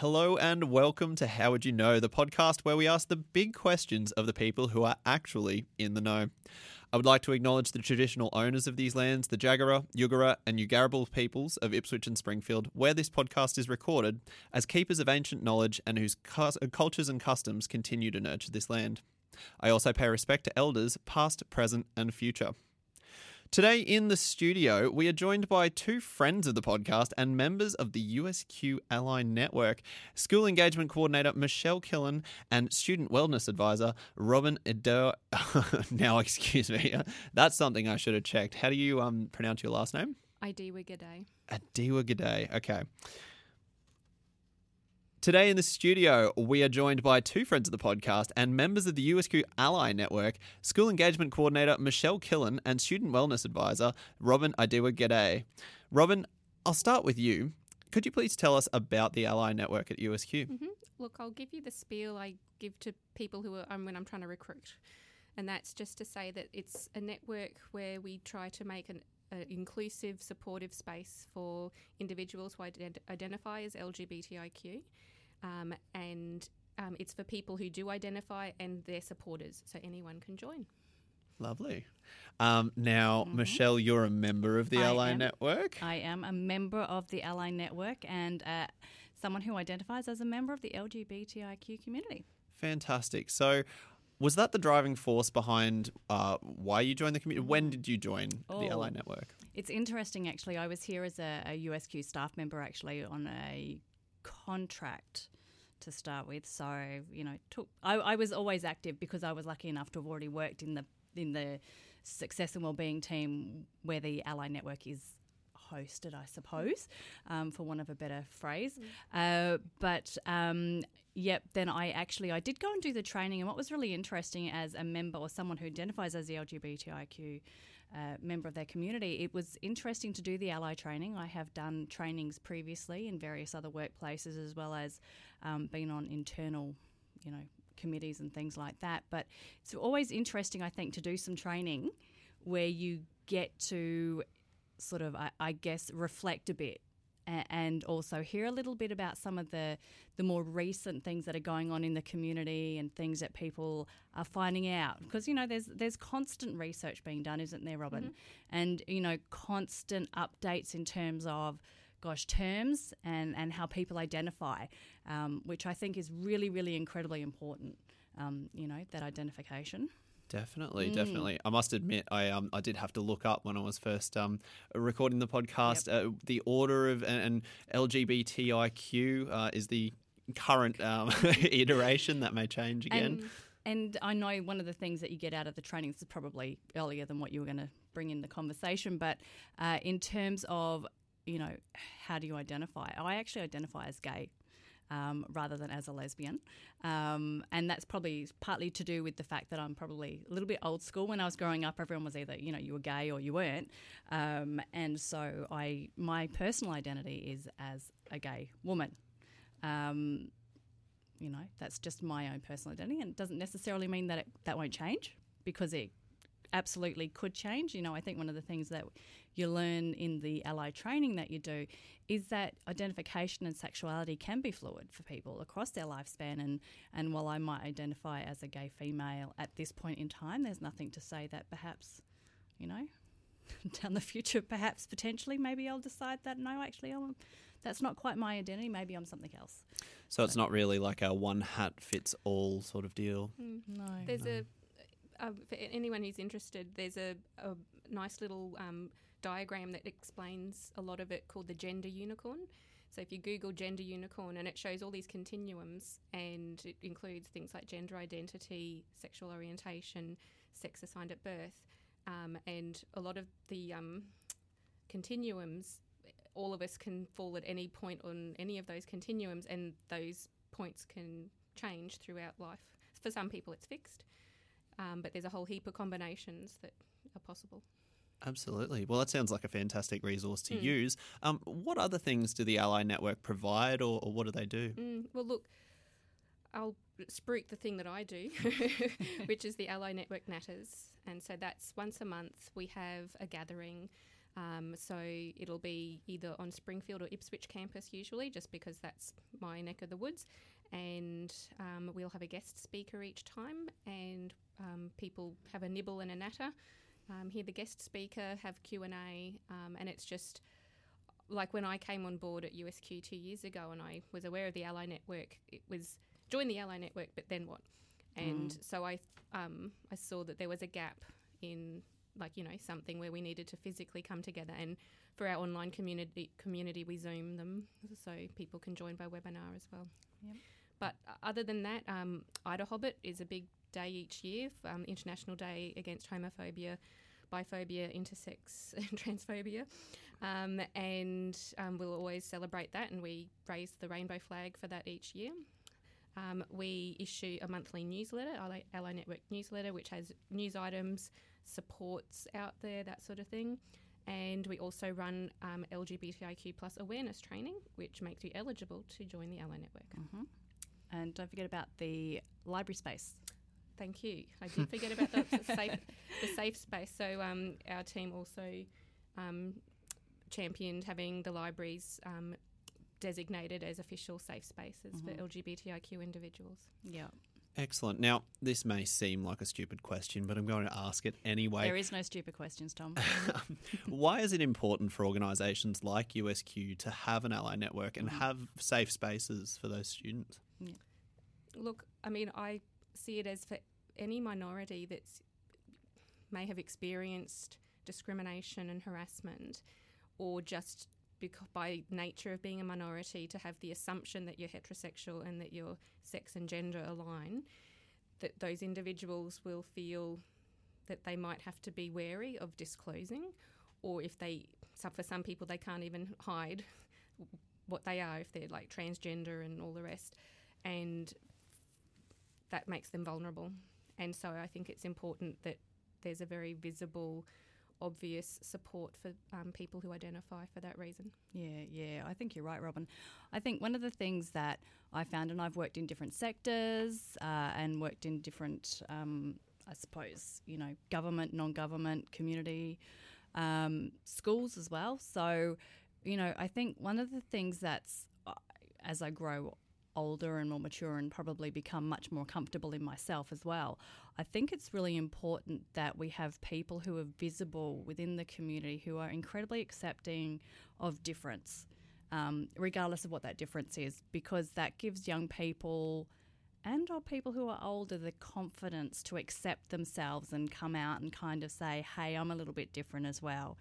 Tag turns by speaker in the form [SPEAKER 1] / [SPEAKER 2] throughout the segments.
[SPEAKER 1] Hello and welcome to How Would You Know, the podcast where we ask the big questions of the people who are actually in the know. I would like to acknowledge the traditional owners of these lands, the Jagera, Yugara, and Yugarabal peoples of Ipswich and Springfield, where this podcast is recorded, as keepers of ancient knowledge and whose cultures and customs continue to nurture this land. I also pay respect to elders, past, present, and future. Today in the studio, we are joined by two friends of the podcast and members of the USQ Ally Network School Engagement Coordinator Michelle Killen and Student Wellness Advisor Robin Edo. now, excuse me, that's something I should have checked. How do you um, pronounce your last name?
[SPEAKER 2] Adiwa G'day.
[SPEAKER 1] Adiwa G'day. Okay. Today in the studio, we are joined by two friends of the podcast and members of the USQ Ally Network, School Engagement Coordinator Michelle Killen and Student Wellness Advisor Robin Idewa G'day. Robin, I'll start with you. Could you please tell us about the Ally Network at USQ?
[SPEAKER 2] Mm-hmm. Look, I'll give you the spiel I give to people who are um, when I'm trying to recruit, and that's just to say that it's a network where we try to make an inclusive, supportive space for individuals who ident- identify as LGBTIQ um, and um, it's for people who do identify and their supporters, so anyone can join.
[SPEAKER 1] Lovely. Um, now, mm-hmm. Michelle, you're a member of the
[SPEAKER 3] I
[SPEAKER 1] Ally
[SPEAKER 3] am.
[SPEAKER 1] Network.
[SPEAKER 3] I am a member of the Ally Network and uh, someone who identifies as a member of the LGBTIQ community.
[SPEAKER 1] Fantastic. So, was that the driving force behind uh, why you joined the community? When did you join oh, the Ally Network?
[SPEAKER 3] It's interesting, actually. I was here as a, a USQ staff member, actually, on a contract to start with. So you know, took I, I was always active because I was lucky enough to have already worked in the in the success and wellbeing team where the Ally Network is hosted, I suppose, um, for want of a better phrase. Mm. Uh, but um, yep, then I actually I did go and do the training, and what was really interesting as a member or someone who identifies as the LGBTIQ uh, member of their community, it was interesting to do the ally training. I have done trainings previously in various other workplaces as well as um, been on internal, you know, committees and things like that. But it's always interesting, I think, to do some training where you get to sort of, I, I guess, reflect a bit and also hear a little bit about some of the the more recent things that are going on in the community and things that people are finding out. Because you know there's there's constant research being done isn't there Robin? Mm-hmm. and you know constant updates in terms of gosh terms and and how people identify um, which I think is really really incredibly important um, you know that identification
[SPEAKER 1] Definitely, mm. definitely. I must admit, I um I did have to look up when I was first um recording the podcast. Yep. Uh, the order of and, and LGBTIQ uh, is the current um, iteration that may change again.
[SPEAKER 3] And, and I know one of the things that you get out of the training this is probably earlier than what you were going to bring in the conversation, but uh, in terms of you know how do you identify? I actually identify as gay um, rather than as a lesbian. Um, and that's probably partly to do with the fact that I'm probably a little bit old school. When I was growing up, everyone was either, you know, you were gay or you weren't. Um, and so I, my personal identity is as a gay woman. Um, you know, that's just my own personal identity, and it doesn't necessarily mean that it, that won't change because it absolutely could change. You know, I think one of the things that you learn in the ally training that you do is that identification and sexuality can be fluid for people across their lifespan. And, and while I might identify as a gay female at this point in time, there's nothing to say that perhaps, you know, down the future, perhaps potentially, maybe I'll decide that no, actually, I'm, that's not quite my identity. Maybe I'm something else.
[SPEAKER 1] So it's not really like a one hat fits all sort of deal.
[SPEAKER 2] Mm. No, there's no. a uh, for anyone who's interested. There's a, a nice little um, diagram that explains a lot of it called the gender unicorn. So if you Google gender unicorn and it shows all these continuums and it includes things like gender identity, sexual orientation, sex assigned at birth, um, and a lot of the um, continuums, all of us can fall at any point on any of those continuums, and those points can change throughout life. For some people, it's fixed, um, but there's a whole heap of combinations that are possible.
[SPEAKER 1] Absolutely. Well, that sounds like a fantastic resource to mm. use. Um, what other things do the Ally Network provide, or, or what do they do?
[SPEAKER 2] Mm, well, look, I'll spruik the thing that I do, which is the Ally Network Natters. And so that's once a month we have a gathering Um, so it'll be either on Springfield or Ipswich campus usually, just because that's my neck of the woods. And um, we'll have a guest speaker each time, and um, people have a nibble and a natter. Um, hear the guest speaker, have Q and A, um, and it's just like when I came on board at USQ two years ago, and I was aware of the Ally Network. It was join the Ally Network, but then what? And so I um, I saw that there was a gap in like you know something where we needed to physically come together and for our online community community we zoom them so people can join by webinar as well
[SPEAKER 3] Yep.
[SPEAKER 2] but uh, other than that um, IDAHOBIT is a big day each year um, international day against homophobia biphobia intersex and transphobia um, and um, we'll always celebrate that and we raise the rainbow flag for that each year um, we issue a monthly newsletter, Ally, Ally Network newsletter, which has news items, supports out there, that sort of thing. And we also run um, LGBTIQ plus awareness training, which makes you eligible to join the Ally Network.
[SPEAKER 3] hmm And don't forget about the library space.
[SPEAKER 2] Thank you. I did forget about the safe, the safe space. So um, our team also um, championed having the libraries um, designated as official safe spaces for LGBTIQ individuals.
[SPEAKER 3] Yeah.
[SPEAKER 1] Excellent. Now, this may seem like a stupid question, but I'm going to ask it anyway.
[SPEAKER 3] There is no stupid questions, Tom.
[SPEAKER 1] Why is it important for organisations like USQ to have an ally network and have safe spaces for those students?
[SPEAKER 2] Look, I mean, I see it as for any minority that may have experienced discrimination and harassment, or just bec- by nature of being a minority to have the assumption that you're heterosexual and that your sex and gender align, that those individuals will feel that they might have to be wary of disclosing, or if they, for some people, they can't even hide what they are if they're like transgender and all the rest, and that makes them vulnerable. And so I think it's important that there's a very visible, obvious support for um, people who identify for that reason.
[SPEAKER 3] Yeah, yeah, I think you're right, Robin. I think one of the things that I found, and I've worked in different sectors uh, and worked in different, um, I suppose, you know, government, non government, community, um, schools as well. So, you know, I think one of the things that's, uh, as I grow older and more mature and probably become much more comfortable in myself as well. I think it's really important that we have people who are visible within the community who are incredibly accepting of difference, um, regardless of what that difference is, because that gives young people and or people who are older the confidence to accept themselves and come out and kind of say, hey, I'm a little bit different as well.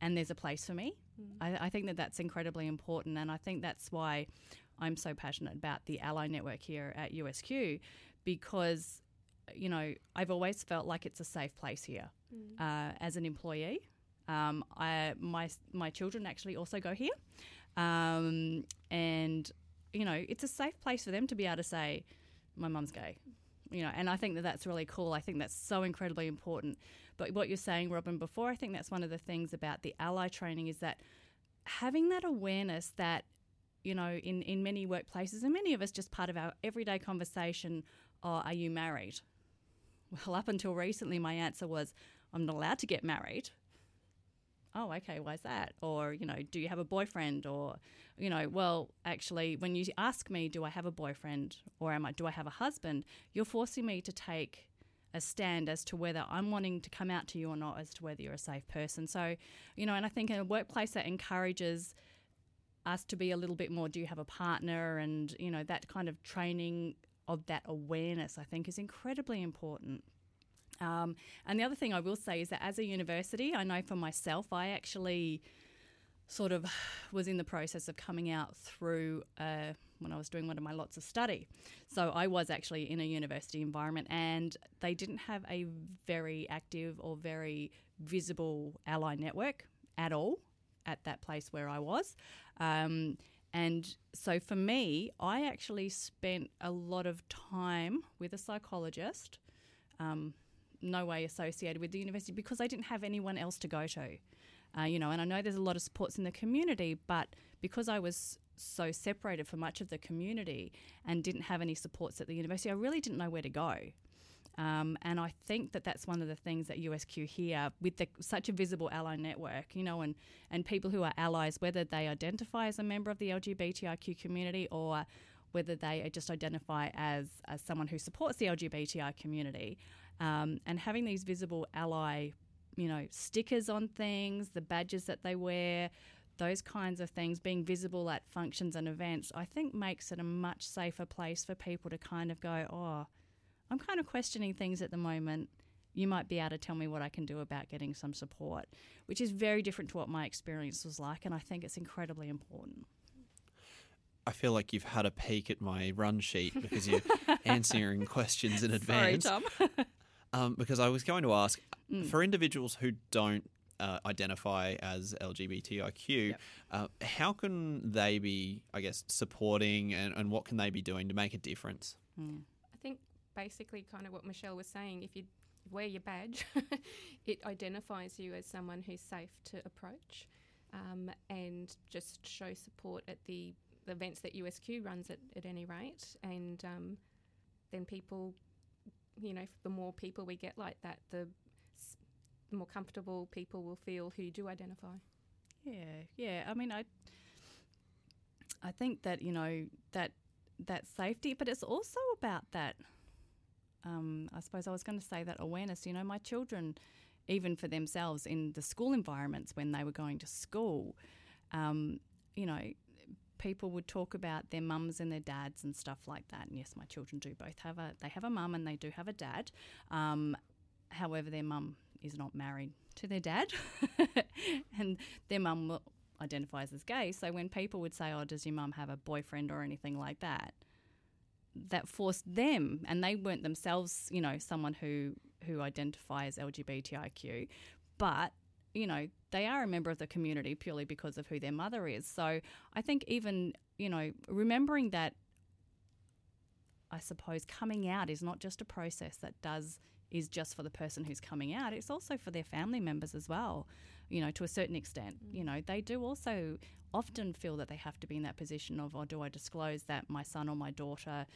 [SPEAKER 3] And there's a place for me. I, I think that that's incredibly important. And I think that's why I'm so passionate about the Ally Network here at USQ because, you know, I've always felt like it's a safe place here uh, as an employee. Um, I my my children actually also go here, um, and you know, it's a safe place for them to be able to say, "My mum's gay." You know, and I think that that's really cool. I think that's so incredibly important. But what you're saying, Robin, before, I think that's one of the things about the ally training is that having that awareness that you know, in, in many workplaces, and many of us just part of our everyday conversation oh, are you married? Well, up until recently, my answer was, I'm not allowed to get married. Oh, okay, why's that? Or, you know, do you have a boyfriend? Or, you know, well, actually, when you ask me, do I have a boyfriend or am I, do I have a husband? You're forcing me to take a stand as to whether I'm wanting to come out to you or not, as to whether you're a safe person. So, you know, and I think in a workplace that encourages us to be a little bit more do you have a partner? And you know that kind of training of that awareness i think is incredibly important. Um, and the other thing i will say is that as a university i know for myself i actually sort of was in the process of coming out through uh, when i was doing one of my lots of study. So i was actually in a university environment and they didn't have a very active or very visible ally network at all at that place where I was. Um, and so for me, I actually spent a lot of time with a psychologist, um, no way associated with the university, because I didn't have anyone else to go to. Uh, you know, and I know there's a lot of supports in the community, but because I was so separated from much of the community and didn't have any supports at the university, I really didn't know where to go. Um, and I think that that's one of the things that USQ here, with the, such a visible ally network, you know, and, and people who are allies, whether they identify as a member of the LGBTIQ community or whether they just identify as, as someone who supports the LGBTI community, um, and having these visible ally, you know, stickers on things, the badges that they wear, those kinds of things, being visible at functions and events, I think makes it a much safer place for people to kind of go, oh, I'm kind of questioning things at the moment. You might be able to tell me what I can do about getting some support, which is very different to what my experience was like. And I think it's incredibly important.
[SPEAKER 1] I feel like you've had a peek at my run sheet because you're answering questions in advance.
[SPEAKER 3] Sorry, Tom.
[SPEAKER 1] Um, because I was going to ask
[SPEAKER 3] Mm.
[SPEAKER 1] for individuals who don't uh, identify as LGBTIQ,
[SPEAKER 3] Yep.
[SPEAKER 1] uh, how can they be, I guess, supporting and, and what can they be doing to make a difference?
[SPEAKER 3] Mm.
[SPEAKER 2] I think basically kind of what Michelle was saying. If you wear your badge, it identifies you as someone who's safe to approach, um, and just show support at the, the events that USQ runs at, at any rate. And um, then people, you know, the more people we get like that, the s- more comfortable people will feel who do identify.
[SPEAKER 3] Yeah, yeah. I mean, I, I think that you know that that safety, but it's also about that. Um, I suppose I was going to say that awareness. You know, my children, even for themselves in the school environments when they were going to school, um, you know, people would talk about their mums and their dads and stuff like that. And yes, my children do both have a they have a mum and they do have a dad. Um, however, their mum is not married to their dad, and their mum identifies as gay. So when people would say, "Oh, does your mum have a boyfriend or anything like that?" That forced them, and they weren't themselves, you know, someone who who identify as LGBTIQ, but you know, they are a member of the community purely because of who their mother is. So I think even, you know, remembering that I suppose coming out is not just a process that does is just for the person who's coming out. It's also for their family members as well. You know, to a certain extent. Mm. You know, they do also often feel that they have to be in that position of, oh, do I disclose that my son or my daughter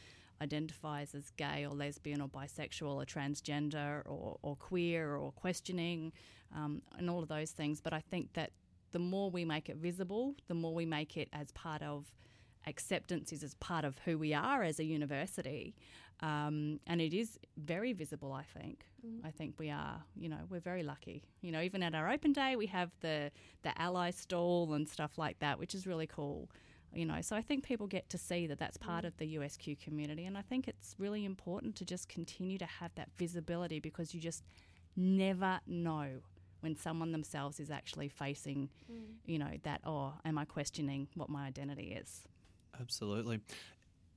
[SPEAKER 3] identifies as gay or lesbian or bisexual or transgender or, or queer or questioning um, and all of those things. But I think that the more we make it visible, the more we make it as part of acceptance is as part of who we are as a university. Um, and it is very visible, I think. Mm. I think we are, you know, we're very lucky. You know, even at our open day, we have the, the ally stall and stuff like that, which is really cool. You know, so I think people get to see that that's part mm. of the USQ community. And I think it's really important to just continue to have that visibility because you just never know when someone themselves is actually facing, mm. you know, that, oh, am I questioning what my identity is?
[SPEAKER 1] Absolutely.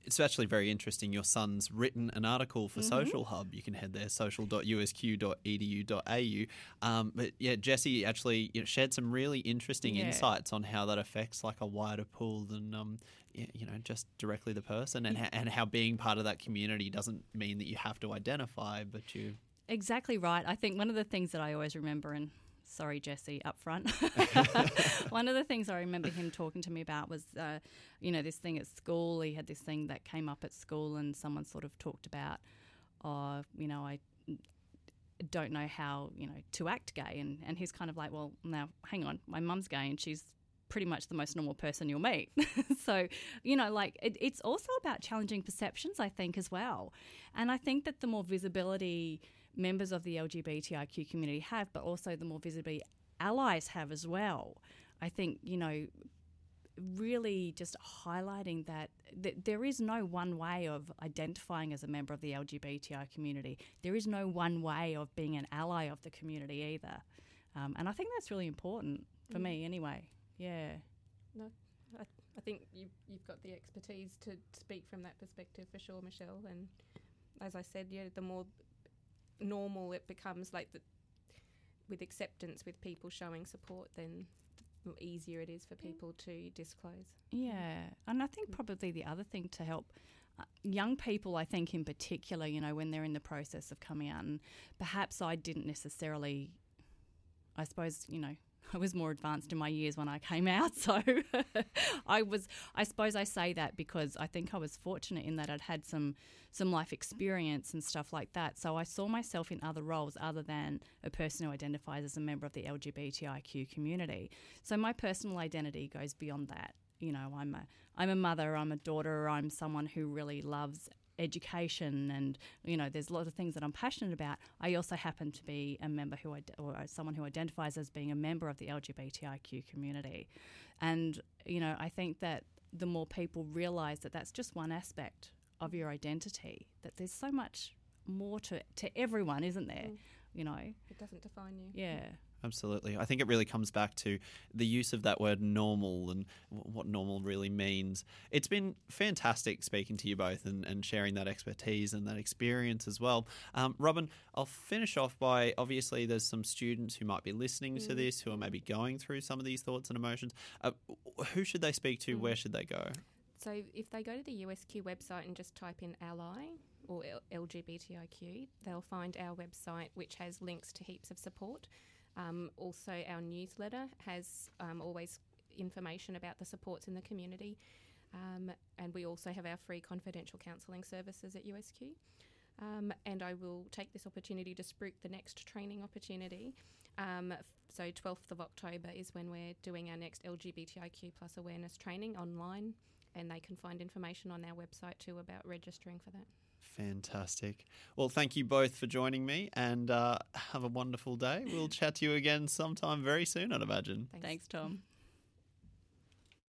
[SPEAKER 1] It's actually very interesting. Your son's written an article for Social Hub. You can head there, social.usq.edu.au. Um, but yeah, Jesse actually you know, shared some really interesting
[SPEAKER 3] Yeah.
[SPEAKER 1] insights on how that affects like a wider pool than um, you know just directly the person, and, ha- and how being part of that community doesn't mean that you have to identify, but you
[SPEAKER 3] Exactly right. I think one of the things that I always remember, and sorry, Jesse, up front, one of the things I remember him talking to me about was, uh, you know, this thing at school. He had this thing that came up at school, and someone sort of talked about, oh, you know, I don't know how, you know, to act gay. And, and he's kind of like, well, now, hang on, my mum's gay and she's pretty much the most normal person you'll meet. so, you know, like it, it's also about challenging perceptions, I think, as well. And I think that the more visibility members of the LGBTIQ community have, but also the more visibly allies have as well, I think, you know, really just highlighting that th- there is no one way of identifying as a member of the LGBTI community. There is no one way of being an ally of the community either. Um, and I think that's really important for me anyway. Yeah.
[SPEAKER 2] No, I, I think you've, you've got the expertise to speak from that perspective for sure, Michelle. And as I said, yeah, the more normal it becomes, like the, with acceptance, with people showing support, then the easier it is for people to disclose.
[SPEAKER 3] Yeah, and I think probably the other thing to help uh, young people, I think in particular, you know, when they're in the process of coming out, and perhaps I didn't necessarily, I suppose, you know, I was more advanced in my years when I came out. So I was, I suppose I say that because I think I was fortunate in that I'd had some, some life experience and stuff like that. So I saw myself in other roles other than a person who identifies as a member of the LGBTIQ community. So my personal identity goes beyond that. You know, I'm a, I'm a mother, I'm a daughter, I'm someone who really loves education and you know there's a lot of things that I'm passionate about. I also happen to be a member who I, or someone who identifies as being a member of the LGBTIQ community. And you know I think that the more people realize that that's just one aspect of your identity that there's so much more to to everyone isn't there? Mm. you know?
[SPEAKER 2] It doesn't define you.
[SPEAKER 3] Yeah
[SPEAKER 1] Absolutely. I think it really comes back to the use of that word normal and what normal really means. It's been fantastic speaking to you both and, and sharing that expertise and that experience as well. Um, Robin, I'll finish off by obviously there's some students who might be listening mm. to this who are maybe going through some of these thoughts and emotions. Uh, who should they speak to? Mm. Where should they go?
[SPEAKER 2] So if they go to the USQ website and just type in ally or LGBTIQ, they'll find our website, which has links to heaps of support. Um, also, our newsletter has um, always information about the supports in the community. Um, and we also have our free confidential counselling services at USQ. Um, and I will take this opportunity to spruik the next training opportunity. Um, so 12th of October is when we're doing our next LGBTIQ plus awareness training online, and they can find information on our website too about registering for that.
[SPEAKER 1] Fantastic. Well, thank you both for joining me and uh, have a wonderful day. We'll chat to you again sometime very soon, I'd imagine.
[SPEAKER 3] Thanks, Thanks Tom.